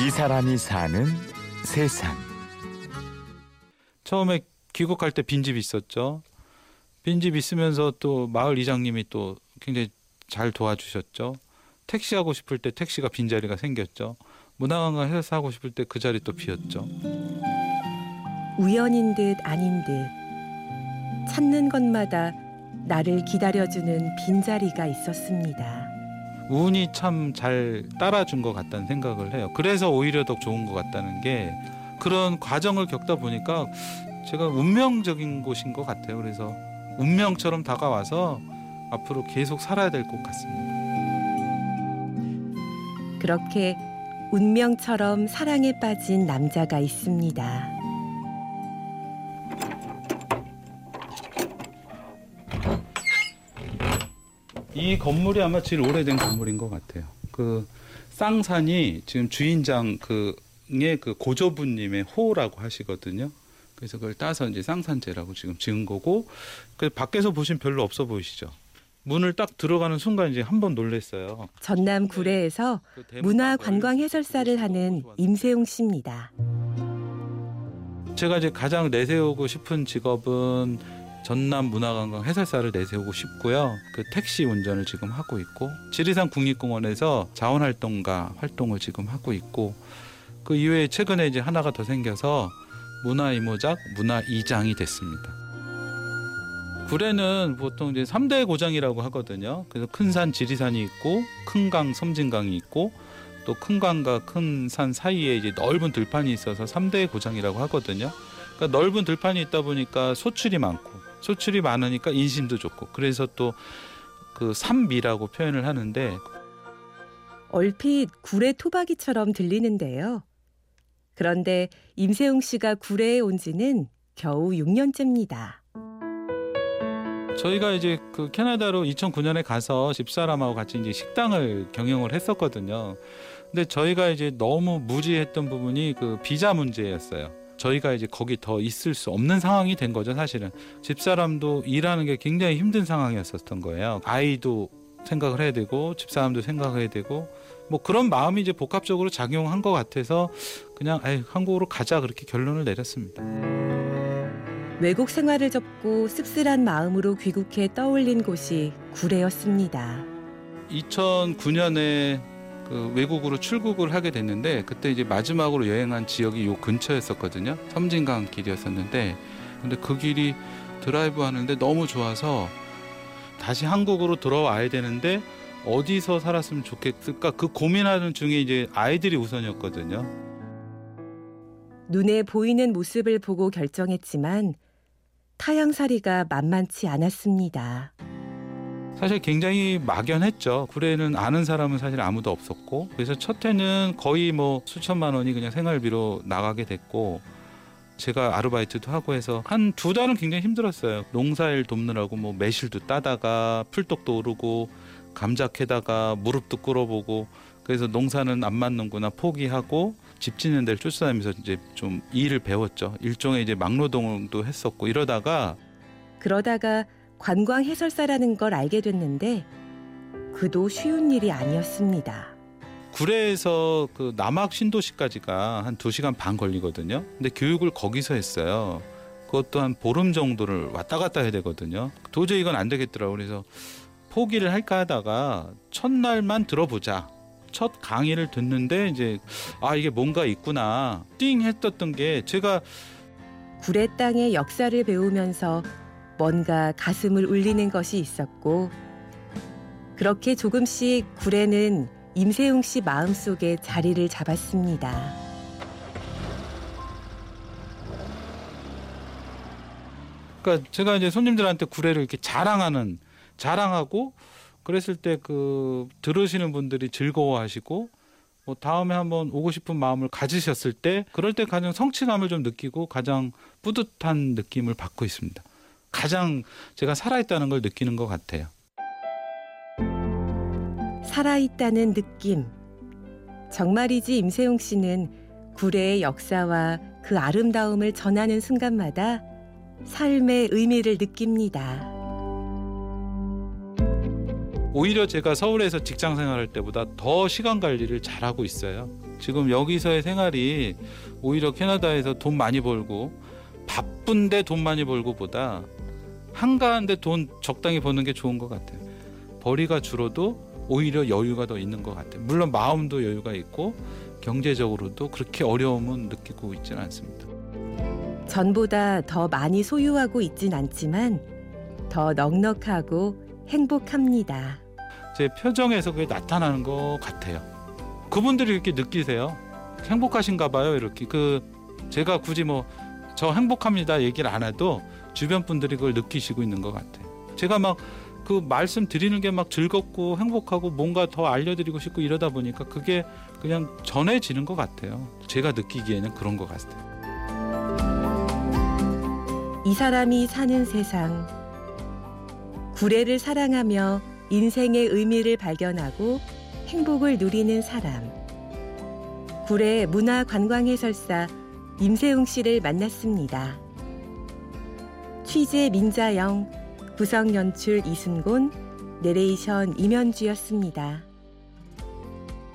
이 사람이 사는 세상. 처음에 귀국할 때 빈집 있었죠. 빈집 있으면서 또 마을 이장님이 또 굉장히 잘 도와주셨죠. 택시 하고 싶을 때 택시가 빈 자리가 생겼죠. 문화관광 해서 하고 싶을 때 그 자리 또 비었죠. 우연인 듯 아닌 듯 찾는 것마다 나를 기다려주는 빈 자리가 있었습니다. 운이 참 잘 따라준 것 같다는 생각을 해요. 그래서 오히려 더 좋은 것 같다는 게 그런 과정을 겪다 보니까 제가 운명적인 곳인 것 같아요. 그래서 운명처럼 다가와서 앞으로 계속 살아야 될 것 같습니다. 그렇게 운명처럼 사랑에 빠진 남자가 있습니다. 이 건물이 아마 제일 오래된 건물인 것 같아요. 그 쌍산이 지금 주인장 그의 그 고조부님의 호라고 하시거든요. 그래서 그걸 따서 이제 쌍산제라고 지금 지은 거고 그 밖에서 보시면 별로 없어 보이시죠. 문을 딱 들어가는 순간 이제 한 번 놀랬어요. 전남 구례에서 그 문화 딱 관광 해설사를 하는. 임세용 씨입니다. 제가 이제 가장 내세우고 싶은 직업은 전남 문화관광 해설사를 내세우고 싶고요. 그 택시 운전을 지금 하고 있고 지리산 국립공원에서 자원활동가 활동을 지금 하고 있고 그 이외에 최근에 이제 하나가 더 생겨서 문화 이모작 문화 이장이 됐습니다. 구례는 보통 이제 3대 고장이라고 하거든요. 그래서 큰 산 지리산이 있고 큰 강 섬진강이 있고 또 큰 강과 큰 산 사이에 이제 넓은 들판이 있어서 3대 고장이라고 하거든요. 그러니까 넓은 들판이 있다 보니까 소출이 많고 소출이 많으니까 인심도 좋고 그래서 또그 산미라고 표현을 하는데 얼핏 구례 토박이처럼 들리는데요. 그런데 임세용 씨가 구례에 온 지는 겨우 6년째입니다. 저희가 이제 그 캐나다로 2009년에 가서 집사람하고 같이 이제 식당을 경영을 했었거든요. 근데 저희가 이제 너무 무지했던 부분이 그 비자 문제였어요. 저희가 이제 거기 더 있을 수 없는 상황이 된 거죠, 사실은. 집사람도 일하는 게 굉장히 힘든 상황이었었던 거예요. 아이도 생각을 해야 되고 집사람도 생각해야 되고 뭐 그런 마음이 이제 복합적으로 작용한 것 같아서 그냥 에이, 한국으로 가자 그렇게 결론을 내렸습니다. 외국 생활을 접고 씁쓸한 마음으로 귀국해 떠올린 곳이 구례였습니다. 2009년에 그 외국으로 출국을 하게 됐는데 그때 이제 마지막으로 여행한 지역이 요 근처였었거든요. 섬진강 길이었었는데 근데 그 길이 드라이브 하는데 너무 좋아서 다시 한국으로 돌아와야 되는데 어디서 살았으면 좋겠을까 그 고민하는 중에 이제 아이들이 우선이었거든요. 눈에 보이는 모습을 보고 결정했지만 타향살이가 만만치 않았습니다. 사실 굉장히 막연했죠. 구례는 아는 사람은 사실 아무도 없었고 그래서 첫 해는 거의 뭐 수천만 원이 그냥 생활비로 나가게 됐고 제가 아르바이트도 하고 해서 한 두 달은 굉장히 힘들었어요. 농사일 돕느라고 뭐 매실도 따다가 풀떡도 오르고 감자 캐다가 무릎도 꿇어보고 그래서 농사는 안 맞는구나 포기하고 집 짓는 데를 쫓아다니면서 이제 좀 일을 배웠죠. 일종의 이제 막노동도 했었고 이러다가 그러다가 관광 해설사라는 걸 알게 됐는데 그도 쉬운 일이 아니었습니다. 구례에서 그 남학 신도시까지가 한 2시간 반 걸리거든요. 근데 교육을 거기서 했어요. 그것도 한 보름 정도를 왔다 갔다 해야 되거든요. 도저히 이건 안 되겠더라고요. 그래서 포기를 할까 하다가 첫날만 들어보자. 첫 강의를 듣는데 이제 아 이게 뭔가 있구나 띵 했었던 게 제가 구례 땅의 역사를 배우면서 뭔가 가슴을 울리는 것이 있었고 그렇게 조금씩 구례는 임세웅 씨 마음속에 자리를 잡았습니다. 그러니까 제가 이제 손님들한테 구례를 이렇게 자랑하는 자랑하고 그랬을 때 그 들으시는 분들이 즐거워하시고 뭐 다음에 한번 오고 싶은 마음을 가지셨을 때 그럴 때 가장 성취감을 좀 느끼고 가장 뿌듯한 느낌을 받고 있습니다. 가장 제가 살아있다는 걸 느끼는 것 같아요. 살아있다는 느낌. 정말이지 임세웅 씨는 구례의 역사와 그 아름다움을 전하는 순간마다 삶의 의미를 느낍니다. 오히려 제가 서울에서 직장 생활할 때보다 더 시간 관리를 잘하고 있어요. 지금 여기서의 생활이 오히려 캐나다에서 돈 많이 벌고 바쁜데 돈 많이 벌고보다 한가한데 돈 적당히 버는 게 좋은 것 같아요. 벌이가 줄어도 오히려 여유가 더 있는 것 같아요. 물론 마음도 여유가 있고 경제적으로도 그렇게 어려움은 느끼고 있지는 않습니다. 전보다 더 많이 소유하고 있진 않지만 더 넉넉하고 행복합니다. 제 표정에서 그게 나타나는 것 같아요. 그분들이 이렇게 느끼세요. 행복하신가 봐요. 이렇게 그 제가 굳이 뭐 저 행복합니다 얘기를 안 해도 주변 분들이 그걸 느끼시고 있는 것 같아요. 제가 막 그 말씀 드리는 게 막 즐겁고 행복하고 뭔가 더 알려드리고 싶고 이러다 보니까 그게 그냥 전해지는 것 같아요. 제가 느끼기에는 그런 것 같아요. 이 사람이 사는 세상. 구례를 사랑하며 인생의 의미를 발견하고 행복을 누리는 사람. 구례 문화관광해설사 임세웅 씨를 만났습니다. 취재 민자영, 구성 연출 이순곤, 내레이션 임현주였습니다.